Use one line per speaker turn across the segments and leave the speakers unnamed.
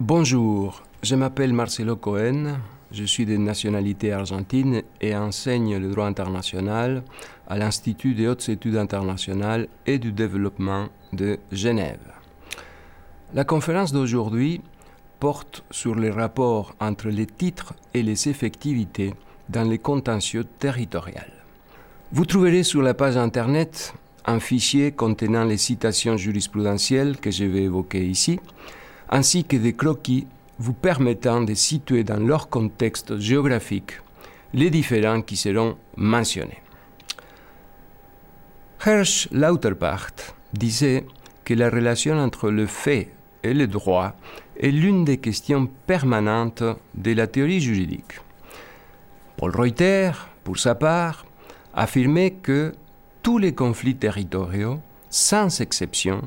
Bonjour, je m'appelle Marcelo Cohen, je suis de nationalité argentine et enseigne le droit international à l'Institut des hautes études internationales et du développement de Genève. La conférence d'aujourd'hui porte sur les rapports entre les titres et les effectivités dans les contentieux territoriaux. Vous trouverez sur la page Internet un fichier contenant les citations jurisprudentielles que je vais évoquer ici, ainsi que des croquis vous permettant de situer dans leur contexte géographique les différents qui seront mentionnés. Hersch Lauterbach disait que la relation entre le fait et le droit est l'une des questions permanentes de la théorie juridique. Paul Reuter, pour sa part, affirmait que tous les conflits territoriaux, sans exception,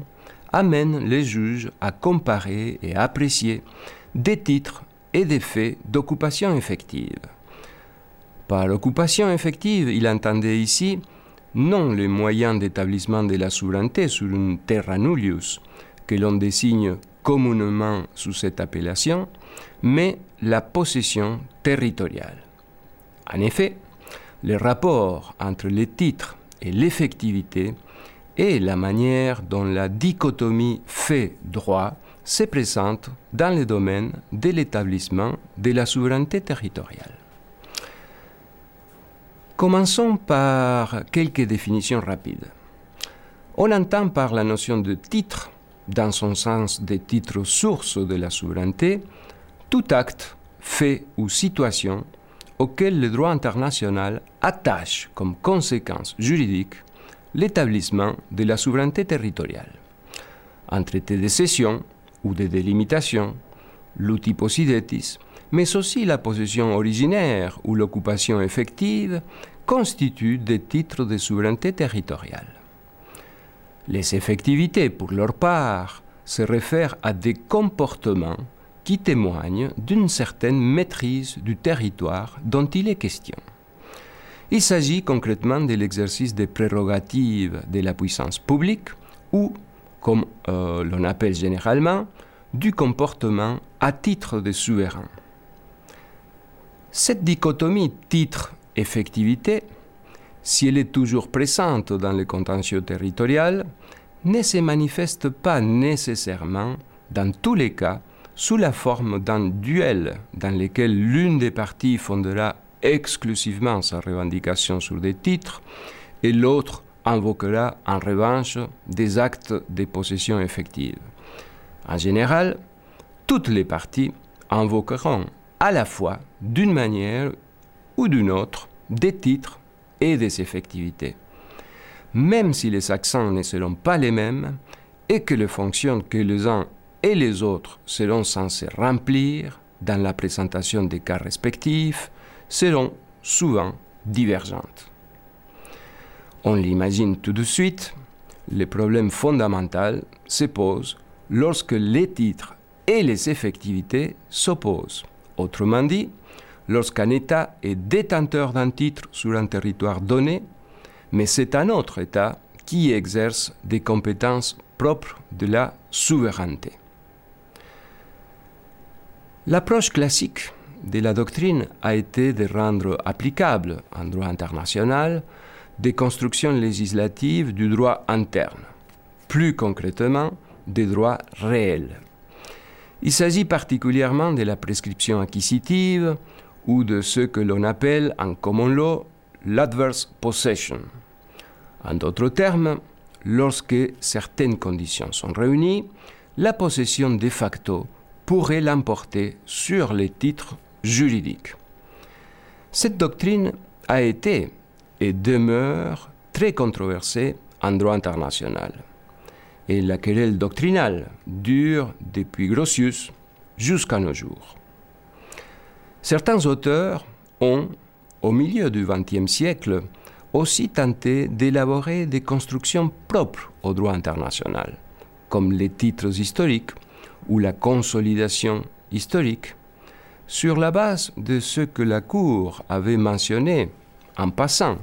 amènent les juges à comparer et apprécier des titres et des faits d'occupation effective. Par occupation effective, il entendait ici non les moyens d'établissement de la souveraineté sur une terra nullius, que l'on désigne communément sous cette appellation, mais la possession territoriale. En effet, le rapport entre les titres et l'effectivité et la manière dont la dichotomie fait-droit se présente dans le domaine de l'établissement de la souveraineté territoriale. Commençons par quelques définitions rapides. On entend par la notion de titre, dans son sens des titres sources de la souveraineté, tout acte, fait ou situation auquel le droit international attache comme conséquence juridique l'établissement de la souveraineté territoriale. Un traité de cession ou de délimitation, l'outil possidetis, mais aussi la possession originaire ou l'occupation effective constituent des titres de souveraineté territoriale. Les effectivités, pour leur part, se réfèrent à des comportements qui témoigne d'une certaine maîtrise du territoire dont il est question. Il s'agit concrètement de l'exercice des prérogatives de la puissance publique ou, comme euh, l'on appelle généralement, du comportement à titre de souverain. Cette dichotomie titre-effectivité, si elle est toujours présente dans le contentieux territorial, ne se manifeste pas nécessairement, dans tous les cas, sous la forme d'un duel dans lequel l'une des parties fondera exclusivement sa revendication sur des titres et l'autre invoquera en revanche des actes de possession effective. En général, toutes les parties invoqueront à la fois d'une manière ou d'une autre des titres et des effectivités. Même si les accents ne seront pas les mêmes et que les fonctions que les uns et les autres seront censés remplir dans la présentation des cas respectifs seront souvent divergentes. On l'imagine tout de suite, le problème fondamental se pose lorsque les titres et les effectivités s'opposent. Autrement dit, lorsqu'un État est détenteur d'un titre sur un territoire donné, mais c'est un autre État qui exerce des compétences propres de la souveraineté. L'approche classique de la doctrine a été de rendre applicable en droit international des constructions législatives du droit interne, plus concrètement des droits réels. Il s'agit particulièrement de la prescription acquisitive ou de ce que l'on appelle en common law l'adverse possession. En d'autres termes, lorsque certaines conditions sont réunies, la possession de facto pourrait l'emporter sur les titres juridiques. Cette doctrine a été et demeure très controversée en droit international. Et la querelle doctrinale dure depuis Grotius jusqu'à nos jours. Certains auteurs ont, au milieu du XXe siècle, aussi tenté d'élaborer des constructions propres au droit international, comme les titres historiques ou la consolidation historique, sur la base de ce que la Cour avait mentionné en passant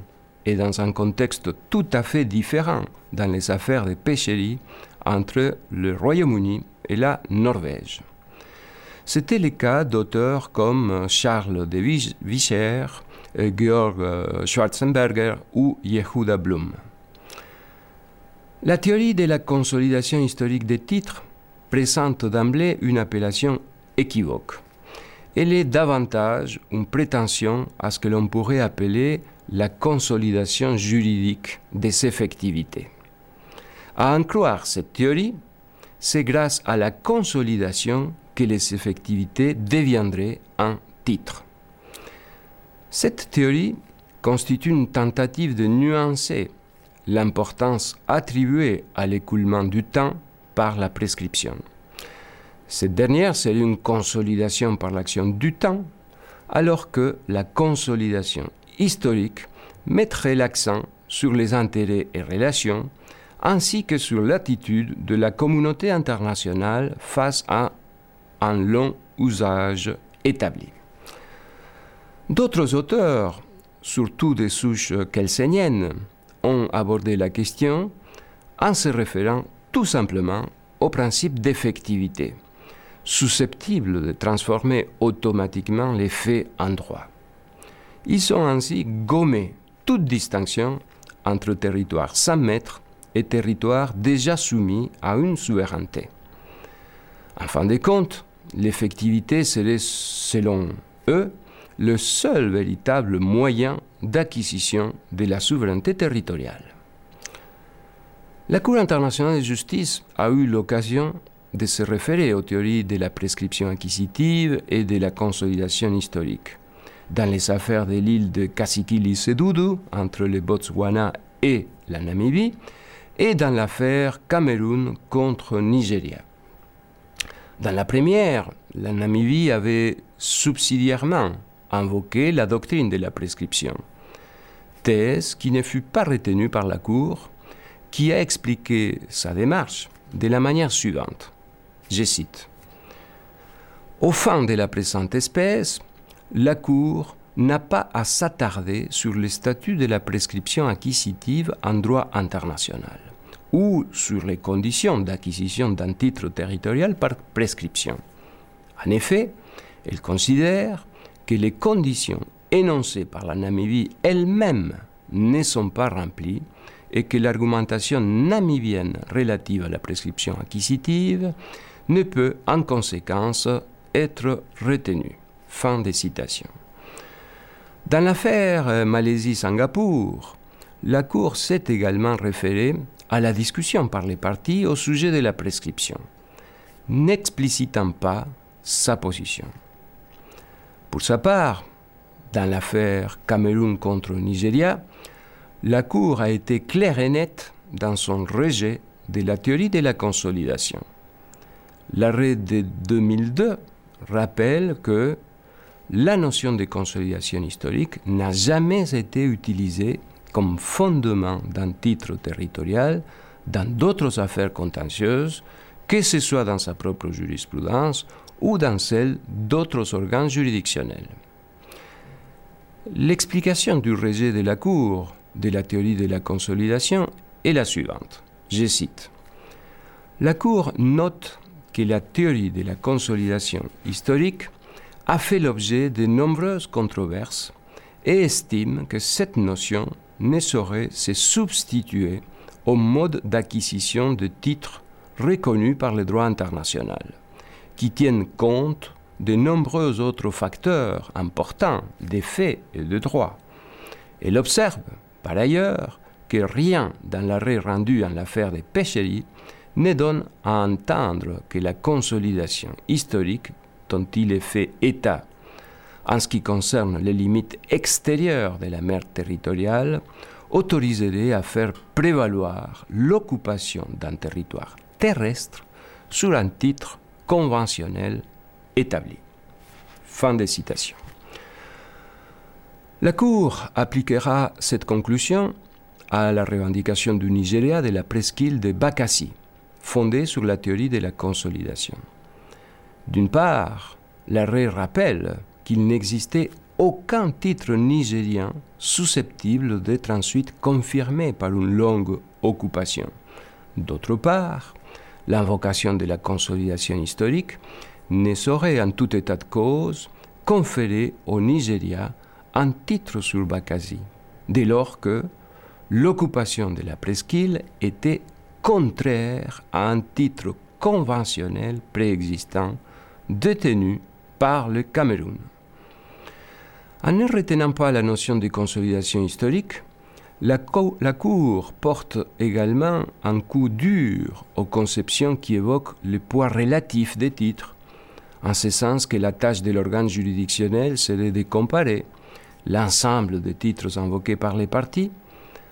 et dans un contexte tout à fait différent dans les affaires de pêcherie entre le Royaume-Uni et la Norvège. C'était le cas d'auteurs comme Charles de Vicher, Georg Schwarzenberger ou Yehuda Blum. La théorie de la consolidation historique des titres présente d'emblée une appellation équivoque. Elle est davantage une prétention à ce que l'on pourrait appeler la consolidation juridique des effectivités. À en croire cette théorie, c'est grâce à la consolidation que les effectivités deviendraient un titre. Cette théorie constitue une tentative de nuancer l'importance attribuée à l'écoulement du temps par la prescription. Cette dernière serait une consolidation par l'action du temps, alors que la consolidation historique mettrait l'accent sur les intérêts et relations, ainsi que sur l'attitude de la communauté internationale face à un long usage établi. D'autres auteurs, surtout des souches kelseniennes, ont abordé la question en se référant tout simplement au principe d'effectivité, susceptible de transformer automatiquement les faits en droit. Ils ont ainsi gommé toute distinction entre territoire sans maître et territoire déjà soumis à une souveraineté. En fin de compte, l'effectivité serait, selon eux, le seul véritable moyen d'acquisition de la souveraineté territoriale. La Cour internationale de justice a eu l'occasion de se référer aux théories de la prescription acquisitive et de la consolidation historique. Dans les affaires de l'île de Kasikili-Sedudu, entre le Botswana et la Namibie, et dans l'affaire Cameroun contre Nigeria. Dans la première, la Namibie avait subsidiairement invoqué la doctrine de la prescription, thèse qui ne fut pas retenue par la Cour, qui a expliqué sa démarche de la manière suivante. Je cite. Au fin de la présente espèce, la Cour n'a pas à s'attarder sur le statut de la prescription acquisitive en droit international ou sur les conditions d'acquisition d'un titre territorial par prescription. En effet, elle considère que les conditions énoncées par la Namibie elle-même ne sont pas remplies et que l'argumentation namibienne relative à la prescription acquisitive ne peut en conséquence être retenue. Fin des citations. Dans l'affaire Malaisie-Singapour, la Cour s'est également référée à la discussion par les partis au sujet de la prescription, n'explicitant pas sa position. Pour sa part, dans l'affaire Cameroun contre Nigeria, la Cour a été claire et nette dans son rejet de la théorie de la consolidation. L'arrêt de 2002 rappelle que la notion de consolidation historique n'a jamais été utilisée comme fondement d'un titre territorial dans d'autres affaires contentieuses, que ce soit dans sa propre jurisprudence ou dans celle d'autres organes juridictionnels. L'explication du rejet de la Cour de la théorie de la consolidation est la suivante. Je cite. La Cour note que la théorie de la consolidation historique a fait l'objet de nombreuses controverses et estime que cette notion ne saurait se substituer au mode d'acquisition de titres reconnus par le droit international qui tiennent compte de nombreux autres facteurs importants des faits et de droit. Elle observe, par ailleurs, que rien dans l'arrêt rendu en l'affaire des pêcheries ne donne à entendre que la consolidation historique dont il est fait état en ce qui concerne les limites extérieures de la mer territoriale autoriserait à faire prévaloir l'occupation d'un territoire terrestre sur un titre conventionnel établi. Fin de citation. La Cour appliquera cette conclusion à la revendication du Nigeria de la presqu'île de Bakassi, fondée sur la théorie de la consolidation. D'une part, l'arrêt rappelle qu'il n'existait aucun titre nigérien susceptible d'être ensuite confirmé par une longue occupation. D'autre part, l'invocation de la consolidation historique ne saurait en tout état de cause conférer au Nigeria un titre sur Bakassi, dès lors que l'occupation de la presqu'île était contraire à un titre conventionnel préexistant détenu par le Cameroun. En ne retenant pas la notion de consolidation historique, la, Cour porte également un coup dur aux conceptions qui évoquent le poids relatif des titres, en ce sens que la tâche de l'organe juridictionnel serait de comparer l'ensemble des titres invoqués par les parties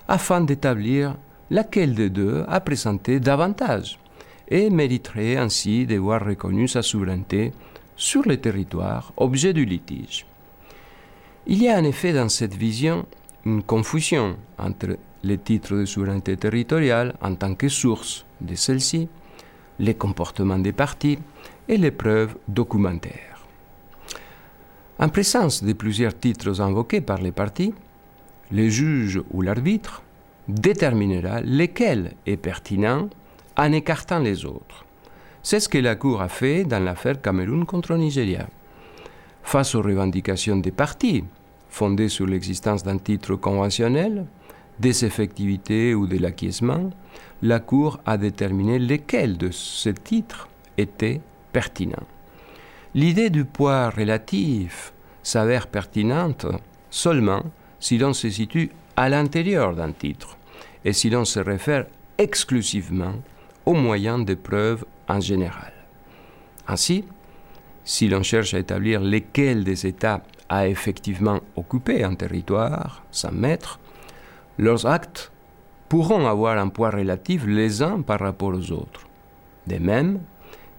afin d'établir laquelle des deux a présenté davantage et mériterait ainsi de voir reconnue sa souveraineté sur le territoire objet du litige. Il y a en effet dans cette vision une confusion entre les titres de souveraineté territoriale en tant que source de celle-ci, les comportements des parties et les preuves documentaires. En présence de plusieurs titres invoqués par les parties, le juge ou l'arbitre déterminera lequel est pertinent en écartant les autres. C'est ce que la Cour a fait dans l'affaire Cameroun contre Nigeria. Face aux revendications des partis, fondées sur l'existence d'un titre conventionnel, des effectivités ou de l'acquiescement, la Cour a déterminé lequel de ces titres était pertinent. L'idée du poids relatif s'avère pertinente seulement si l'on se situe à l'intérieur d'un titre et si l'on se réfère exclusivement aux moyens de preuve en général. Ainsi, si l'on cherche à établir lesquels des États a effectivement occupé un territoire sans maître, leurs actes pourront avoir un poids relatif les uns par rapport aux autres. De même,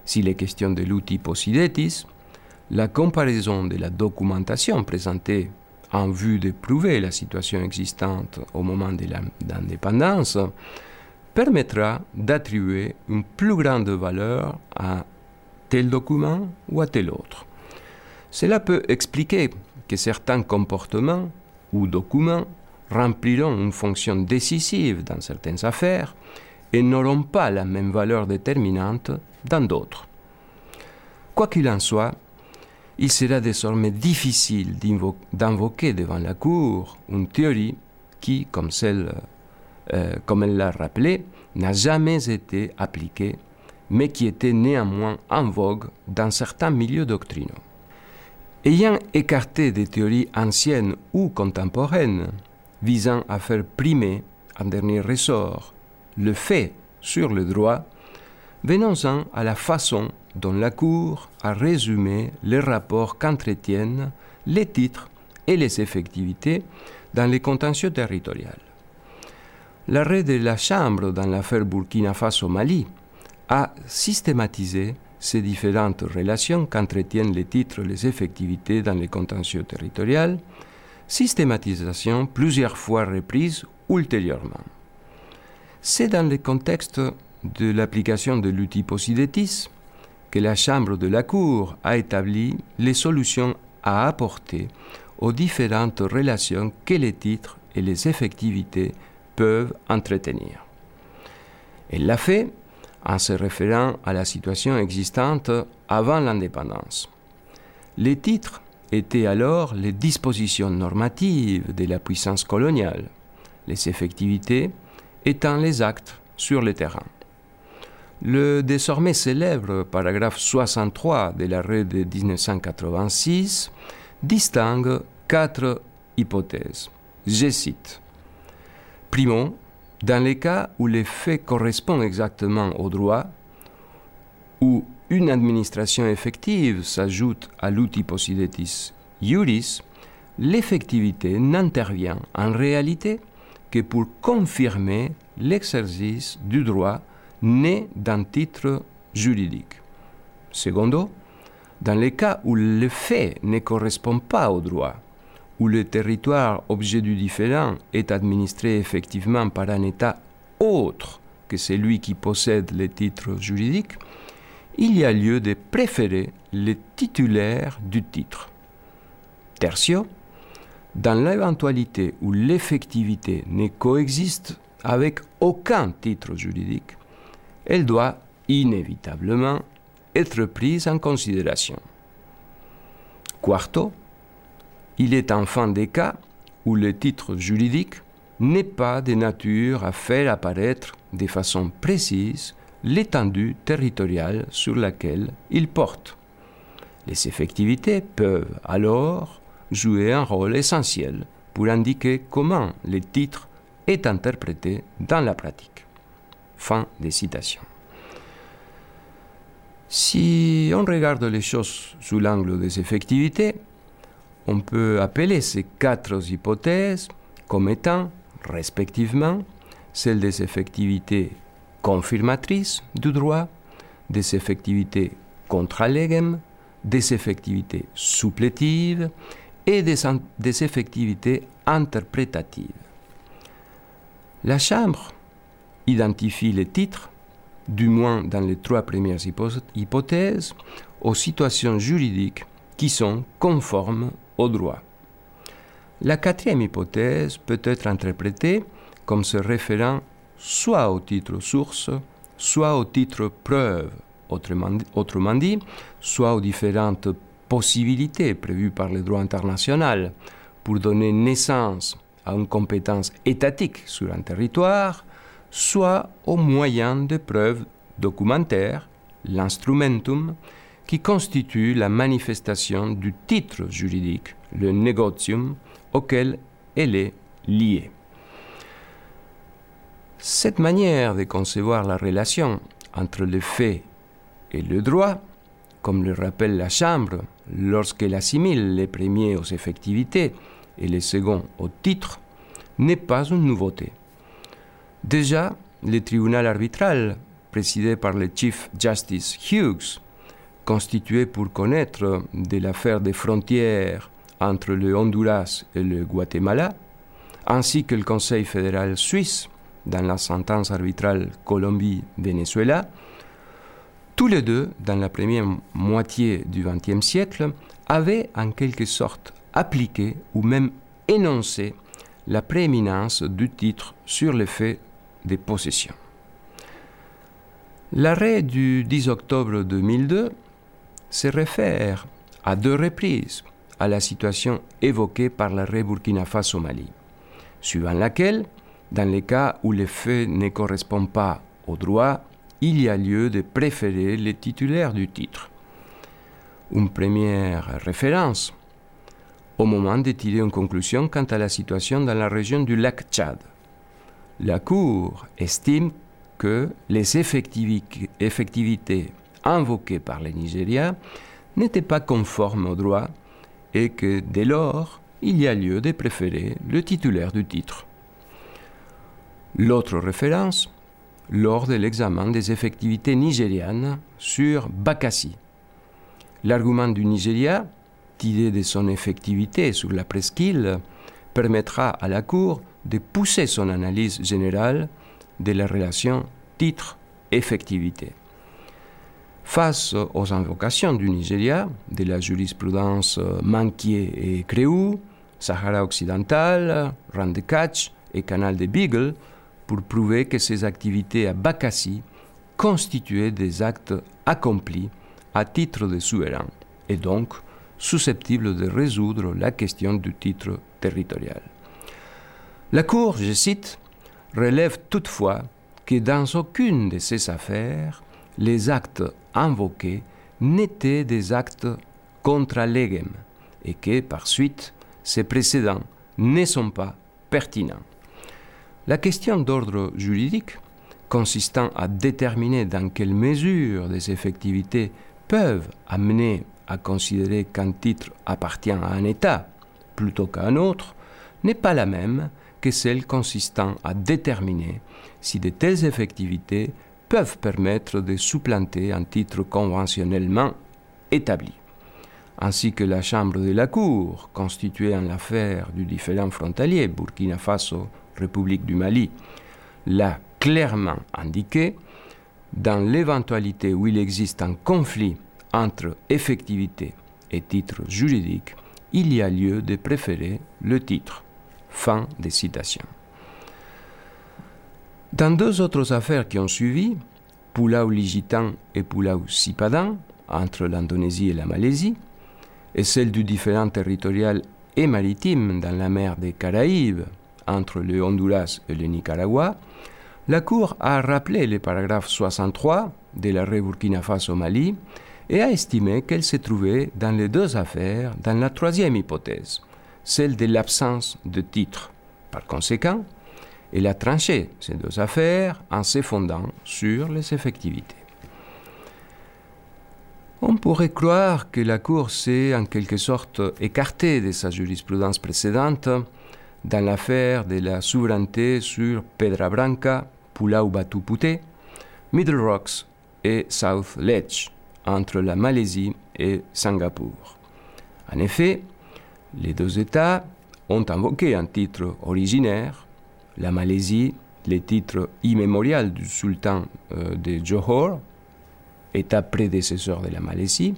s'il est question de l'outil Posidetis, la comparaison de la documentation présentée en vue de prouver la situation existante au moment de l'indépendance permettra d'attribuer une plus grande valeur à tel document ou à tel autre. Cela peut expliquer que certains comportements ou documents rempliront une fonction décisive dans certaines affaires et n'auront pas la même valeur déterminante dans d'autres. Quoi qu'il en soit, il sera désormais difficile d'invoquer devant la Cour une théorie qui, comme, celle, euh, comme elle l'a rappelé, n'a jamais été appliquée, mais qui était néanmoins en vogue dans certains milieux doctrinaux. Ayant écarté des théories anciennes ou contemporaines visant à faire primer, en dernier ressort, le fait sur le droit, venons-en à la façon dont la Cour a résumé les rapports qu'entretiennent les titres et les effectivités dans les contentieux territoriaux. L'arrêt de la Chambre dans l'affaire Burkina Faso-Mali a systématisé ces différentes relations qu'entretiennent les titres et les effectivités dans les contentieux territoriaux, systématisation plusieurs fois reprise ultérieurement. C'est dans le contexte de l'application de l'outil Posidetis la Chambre de la Cour a établi les solutions à apporter aux différentes relations que les titres et les effectivités peuvent entretenir. Elle l'a fait en se référant à la situation existante avant l'indépendance. Les titres étaient alors les dispositions normatives de la puissance coloniale, les effectivités étant les actes sur le terrain. Le désormais célèbre paragraphe 63 de l'arrêt de 1986 distingue quatre hypothèses. Je cite. Primo, dans les cas où les faits correspondent exactement au droit, où une administration effective s'ajoute à l'outil Posidetis Iuris, l'effectivité n'intervient en réalité que pour confirmer l'exercice du droit né d'un titre juridique. Secondo, dans les cas où le fait ne correspond pas au droit, où le territoire objet du différent est administré effectivement par un État autre que celui qui possède le titre juridique, il y a lieu de préférer le titulaire du titre. Tertio, dans l'éventualité où l'effectivité ne coexiste avec aucun titre juridique, elle doit inévitablement être prise en considération. Quarto, il est enfin des cas où le titre juridique n'est pas de nature à faire apparaître de façon précise l'étendue territoriale sur laquelle il porte. Les effectivités peuvent alors jouer un rôle essentiel pour indiquer comment le titre est interprété dans la pratique. Fin des citations. Si on regarde les choses sous l'angle des effectivités, on peut appeler ces quatre hypothèses comme étant, respectivement, celles des effectivités confirmatrices du droit, des effectivités contralegem, des effectivités supplétives et des, des effectivités interprétatives. La Chambre identifie les titres, du moins dans les trois premières hypothèses, aux situations juridiques qui sont conformes au droit. La quatrième hypothèse peut être interprétée comme se référant soit au titre source, soit au titre preuve, autrement, autrement dit, soit aux différentes possibilités prévues par le droit international pour donner naissance à une compétence étatique sur un territoire, soit aux moyens de preuve documentaire, l'instrumentum, qui constitue la manifestation du titre juridique, le negotium, auquel elle est liée. Cette manière de concevoir la relation entre le fait et le droit, comme le rappelle la Chambre lorsqu'elle assimile les premiers aux effectivités et les seconds au titre, n'est pas une nouveauté. Déjà, le tribunal arbitral, présidé par le Chief Justice Hughes, constitué pour connaître de l'affaire des frontières entre le Honduras et le Guatemala, ainsi que le Conseil fédéral suisse dans la sentence arbitrale Colombie-Venezuela, tous les deux, dans la première moitié du XXe siècle, avaient en quelque sorte appliqué ou même énoncé la prééminence du titre sur les faits des possessions. L'arrêt du 10 octobre 2002 se réfère à deux reprises à la situation évoquée par l'arrêt Burkina Faso-Mali, suivant laquelle, dans les cas où les faits ne correspondent pas au droit, il y a lieu de préférer les titulaires du titre. Une première référence au moment de tirer une conclusion quant à la situation dans la région du lac Tchad. La Cour estime que les effectivités invoquées par le Nigeria n'étaient pas conformes au droit et que dès lors, il y a lieu de préférer le titulaire du titre. L'autre référence, lors de l'examen des effectivités nigérianes sur Bakassi. L'argument du Nigeria tiré de son effectivité sur la presqu'île permettra à la Cour de pousser son analyse générale de la relation titre-effectivité. Face aux invocations du Nigeria, de la jurisprudence Manquier et Créou, Sahara occidental, Randekach et Canal de Beagle, pour prouver que ces activités à Bakassi constituaient des actes accomplis à titre de souverain et donc susceptible de résoudre la question du titre territorial. La Cour, je cite, relève toutefois que dans aucune de ces affaires, les actes invoqués n'étaient des actes contra legem et que, par suite, ces précédents ne sont pas pertinents. La question d'ordre juridique, consistant à déterminer dans quelle mesure des effectivités peuvent amener à considérer qu'un titre appartient à un État plutôt qu'à un autre n'est pas la même que celle consistant à déterminer si de telles effectivités peuvent permettre de supplanter un titre conventionnellement établi. Ainsi que la Chambre de la Cour, constituée en l'affaire du différent frontalier Burkina Faso, République du Mali, l'a clairement indiqué, dans l'éventualité où il existe un conflit entre effectivité et titre juridique, il y a lieu de préférer le titre. Fin des citations. Dans deux autres affaires qui ont suivi, Pulau Ligitan et Pulau Sipadan, entre l'Indonésie et la Malaisie, et celle du différent territorial et maritime dans la mer des Caraïbes, entre le Honduras et le Nicaragua, la Cour a rappelé le paragraphe 63 de l'arrêt Burkina Faso-Mali et a estimé qu'elle se trouvait dans les deux affaires dans la troisième hypothèse, celle de l'absence de titre. Par conséquent, elle a tranché ces deux affaires en se fondant sur les effectivités. On pourrait croire que la Cour s'est en quelque sorte écartée de sa jurisprudence précédente dans l'affaire de la souveraineté sur Pedra Branca, Pulau Batu Middle Rocks et South Ledge, entre la Malaisie et Singapour. En effet, les deux États ont invoqué un titre originaire, la Malaisie, le titre immémorial du sultan euh, de Johor, État prédécesseur de la Malaisie,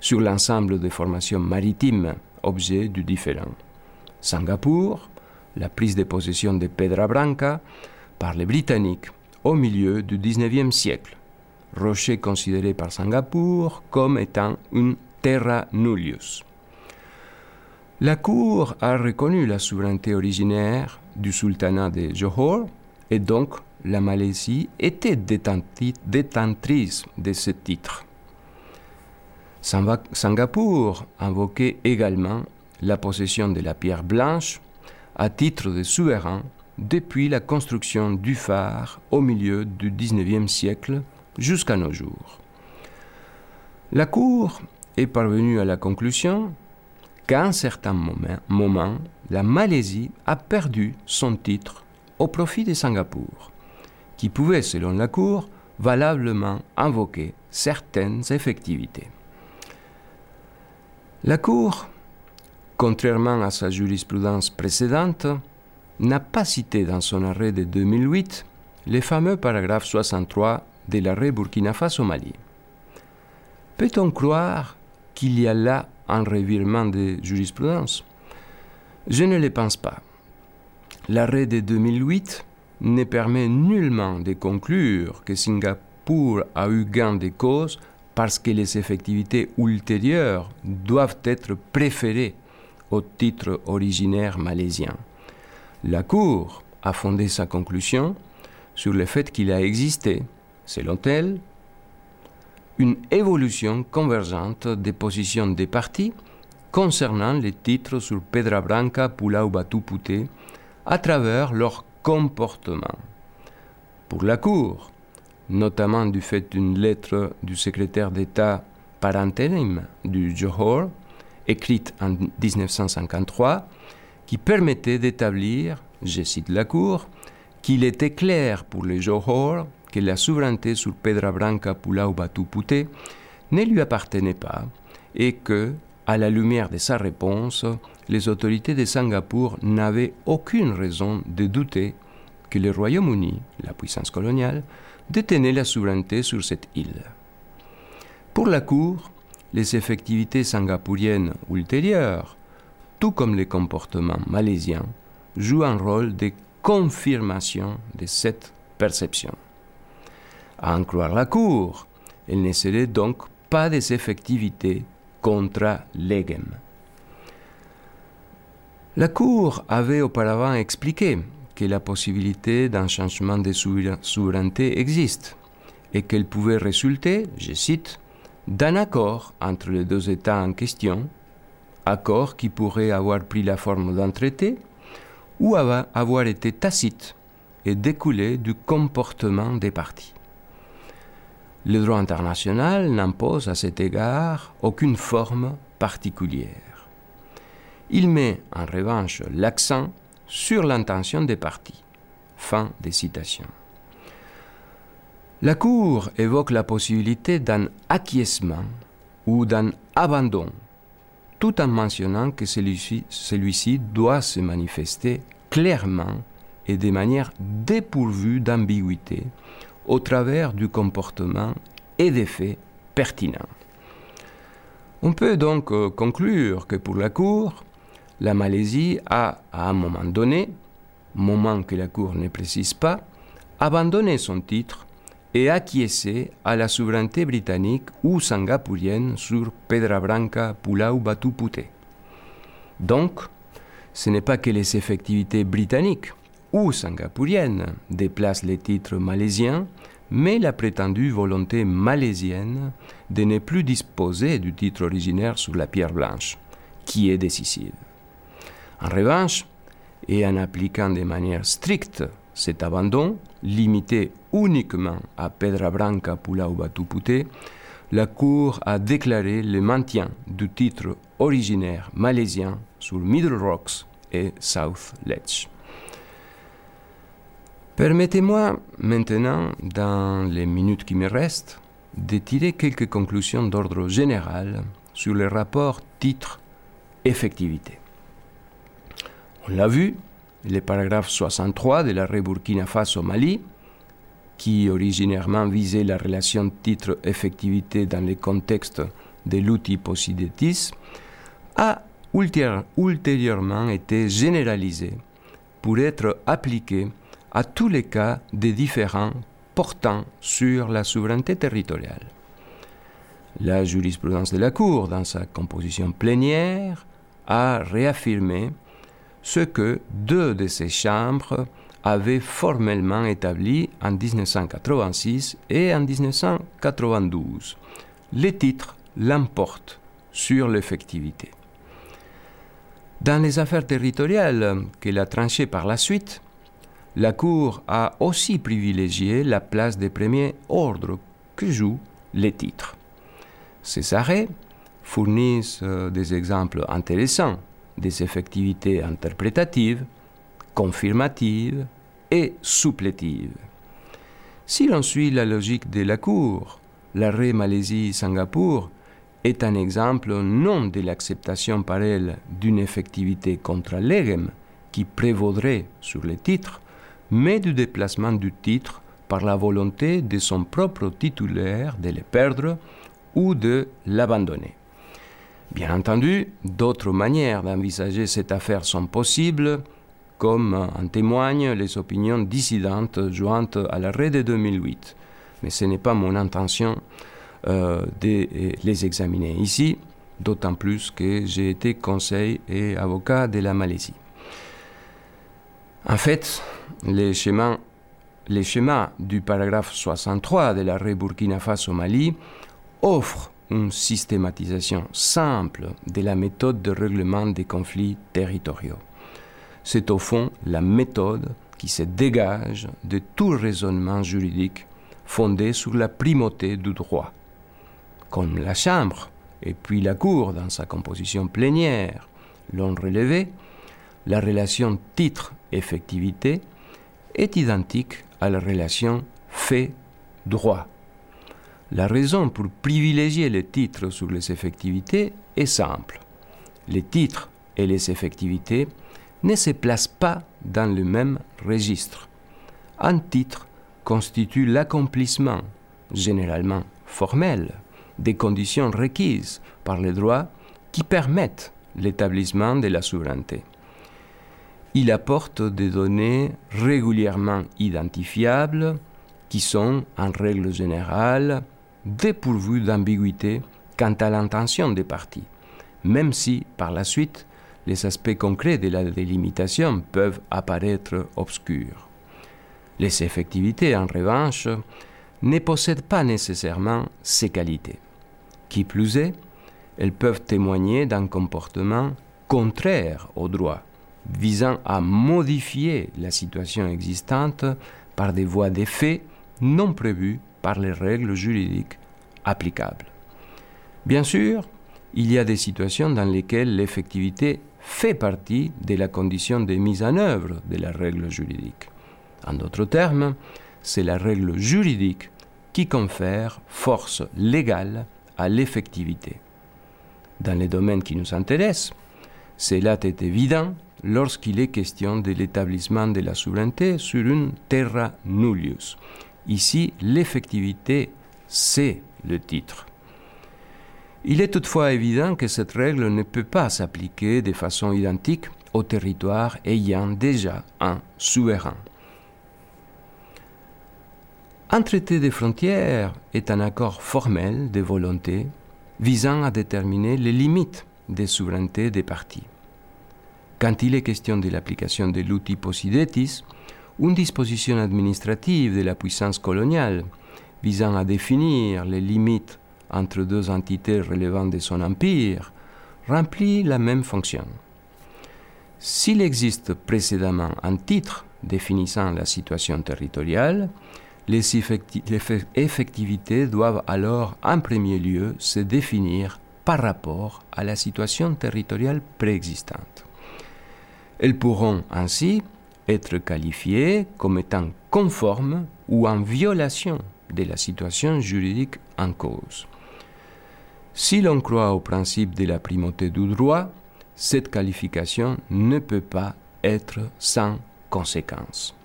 sur l'ensemble des formations maritimes, objet du différent. Singapour, la prise de possession de Pedra Branca par les Britanniques au milieu du XIXe siècle, rocher considéré par Singapour comme étant une terra nullius. La Cour a reconnu la souveraineté originaire du sultanat de Johor et donc la Malaisie était détentrice de ce titre. Singapour invoquait également la possession de la pierre blanche à titre de souverain depuis la construction du phare au milieu du XIXe siècle jusqu'à nos jours. La Cour est parvenue à la conclusion qu'à un certain moment, la Malaisie a perdu son titre au profit de Singapour qui pouvait, selon la Cour, valablement invoquer certaines effectivités. La Cour, contrairement à sa jurisprudence précédente, n'a pas cité dans son arrêt de 2008 les fameux paragraphes 63 de l'arrêt Burkina Faso-Mali. Peut-on croire qu'il y a là un revirement de jurisprudence Je ne le pense pas. L'arrêt de 2008 ne permet nullement de conclure que Singapour a eu gain de cause parce que les effectivités ultérieures doivent être préférées au titre originaire malaisien. La Cour a fondé sa conclusion sur le fait qu'il a existé, selon elle, une évolution convergente des positions des partis concernant les titres sur Pedra Branca, Pulau Batu Putih à travers leur comportement. Pour la Cour, notamment du fait d'une lettre du secrétaire d'État par intérim du Johor, écrite en 1953, qui permettait d'établir, je cite la Cour, qu'il était clair pour le Johor que la souveraineté sur Pedra Branca Pulau Batu Putih ne lui appartenait pas et que, à la lumière de sa réponse, les autorités de Singapour n'avaient aucune raison de douter que le Royaume-Uni, la puissance coloniale, détenait la souveraineté sur cette île. Pour la Cour, les effectivités singapouriennes ultérieures, tout comme les comportements malaisiens, jouent un rôle de confirmation de cette perception. À en croire la Cour, il ne serait donc pas des effectivités contra legem. La Cour avait auparavant expliqué que la possibilité d'un changement de souveraineté existe et qu'elle pouvait résulter, je cite, d'un accord entre les deux États en question, accord qui pourrait avoir pris la forme d'un traité ou avoir été tacite et découlé du comportement des parties. Le droit international n'impose à cet égard aucune forme particulière. Il met en revanche l'accent sur l'intention des parties. Fin des citations. La Cour évoque la possibilité d'un acquiescement ou d'un abandon, tout en mentionnant que celui-ci celui doit se manifester clairement et de manière dépourvue d'ambiguïté au travers du comportement et des faits pertinents. On peut donc euh, conclure que pour la Cour, la Malaisie a, à un moment donné, moment que la Cour ne précise pas, abandonné son titre et acquiescer à la souveraineté britannique ou singapourienne sur Pedra Branca, Pulau Batu Puteh. Donc, ce n'est pas que les effectivités britanniques ou singapouriennes déplacent les titres malaisiens, mais la prétendue volonté malaisienne de ne plus disposer du titre originaire sur la pierre blanche, qui est décisive. En revanche, et en appliquant de manière stricte cet abandon, limité uniquement à Pedra Branca Pulau Batu Puteh, la Cour a déclaré le maintien du titre originaire malaisien sur Middle Rocks et South Ledge. Permettez-moi maintenant, dans les minutes qui me restent, de tirer quelques conclusions d'ordre général sur le rapport titre-effectivité. On l'a vu, le paragraphe 63 de l'arrêt Burkina Faso-Mali, qui originairement visait la relation titre-effectivité dans le contexte de l'outil Posidetis, a ultérieurement été généralisé pour être appliqué à tous les cas des différents portant sur la souveraineté territoriale. La jurisprudence de la Cour, dans sa composition plénière, a réaffirmé ce que deux de ces chambres avaient formellement établi en 1986 et en 1992. Les titres l'emportent sur l'effectivité. Dans les affaires territoriales qu'elle a tranchées par la suite, la Cour a aussi privilégié la place des premiers ordres que jouent les titres. Ces arrêts fournissent euh, des exemples intéressants des effectivités interprétatives, confirmatives et supplétives. Si l'on suit la logique de la Cour, l'arrêt Malaisie-Singapour est un exemple non de l'acceptation par elle d'une effectivité contre legem qui prévaudrait sur les titres, mais du déplacement du titre par la volonté de son propre titulaire de le perdre ou de l'abandonner. Bien entendu, d'autres manières d'envisager cette affaire sont possibles, comme en témoignent les opinions dissidentes jointes à l'arrêt de 2008. Mais ce n'est pas mon intention euh, de les examiner ici, d'autant plus que j'ai été conseil et avocat de la Malaisie. En fait, les schémas, du paragraphe 63 de l'arrêt Burkina Faso-Mali offrent une systématisation simple de la méthode de règlement des conflits territoriaux. C'est au fond la méthode qui se dégage de tout raisonnement juridique fondé sur la primauté du droit. Comme la Chambre et puis la Cour dans sa composition plénière l'ont relevé, la relation titre-effectivité est identique à la relation fait-droit la raison pour privilégier les titres sur les effectivités est simple. Les titres et les effectivités ne se placent pas dans le même registre. Un titre constitue l'accomplissement, généralement formel, des conditions requises par les droits qui permettent l'établissement de la souveraineté. Il apporte des données régulièrement identifiables qui sont, en règle générale, dépourvu d'ambiguïté quant à l'intention des parties, même si, par la suite, les aspects concrets de la délimitation peuvent apparaître obscurs. Les effectivités, en revanche, ne possèdent pas nécessairement ces qualités. Qui plus est, elles peuvent témoigner d'un comportement contraire au droit, visant à modifier la situation existante par des voies d'effet non prévues par les règles juridiques applicables. Bien sûr, il y a des situations dans lesquelles l'effectivité fait partie de la condition de mise en œuvre de la règle juridique. En d'autres termes, c'est la règle juridique qui confère force légale à l'effectivité. Dans les domaines qui nous intéressent, cela est évident lorsqu'il est question de l'établissement de la souveraineté sur une terra nullius, Ici, l'effectivité, c'est le titre. Il est toutefois évident que cette règle ne peut pas s'appliquer de façon identique au territoire ayant déjà un souverain. Un traité des frontières est un accord formel de volonté visant à déterminer les limites des souverainetés des parties. Quand il est question de l'application de l'outil Posidetis, une disposition administrative de la puissance coloniale visant à définir les limites entre deux entités relevantes de son empire remplit la même fonction. S'il existe précédemment un titre définissant la situation territoriale, les effectivités doivent alors en premier lieu se définir par rapport à la situation territoriale préexistante. Elles pourront ainsi être qualifiées comme étant conformes ou en violation de la situation juridique en cause. Si l'on croit au principe de la primauté du droit, cette qualification ne peut pas être sans conséquence.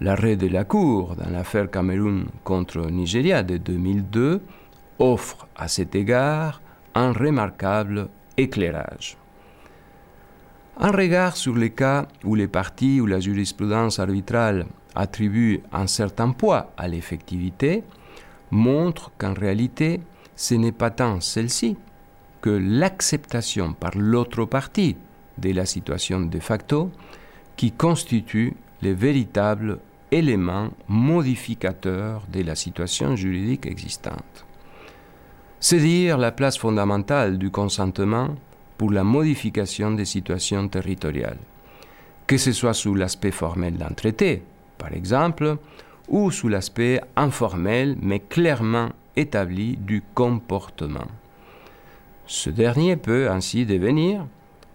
L'arrêt de la Cour dans l'affaire Cameroun contre Nigeria de 2002 offre à cet égard un remarquable éclairage. Un regard sur les cas où les partis ou la jurisprudence arbitrale attribuent un certain poids à l'effectivité montre qu'en réalité, ce n'est pas tant celle-ci que l'acceptation par l'autre partie de la situation de facto qui constitue les véritables éléments modificateurs de la situation juridique existante. C'est dire la place fondamentale du consentement pour la modification des situations territoriales, que ce soit sous l'aspect formel d'un traité, par exemple, ou sous l'aspect informel mais clairement établi du comportement. Ce dernier peut ainsi devenir,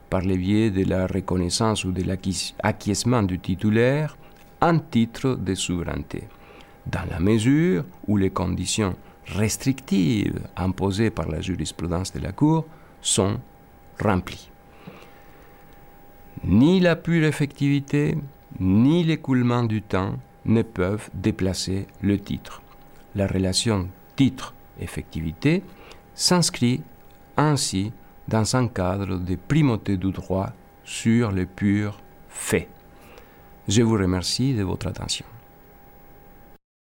par le biais de la reconnaissance ou de l'acquiescement du titulaire, un titre de souveraineté, dans la mesure où les conditions restrictives imposées par la jurisprudence de la Cour sont remplies. Ni la pure effectivité, ni l'écoulement du temps ne peuvent déplacer le titre. La relation titre-effectivité s'inscrit ainsi dans un cadre de primauté du droit sur les purs faits. Je vous remercie de votre attention.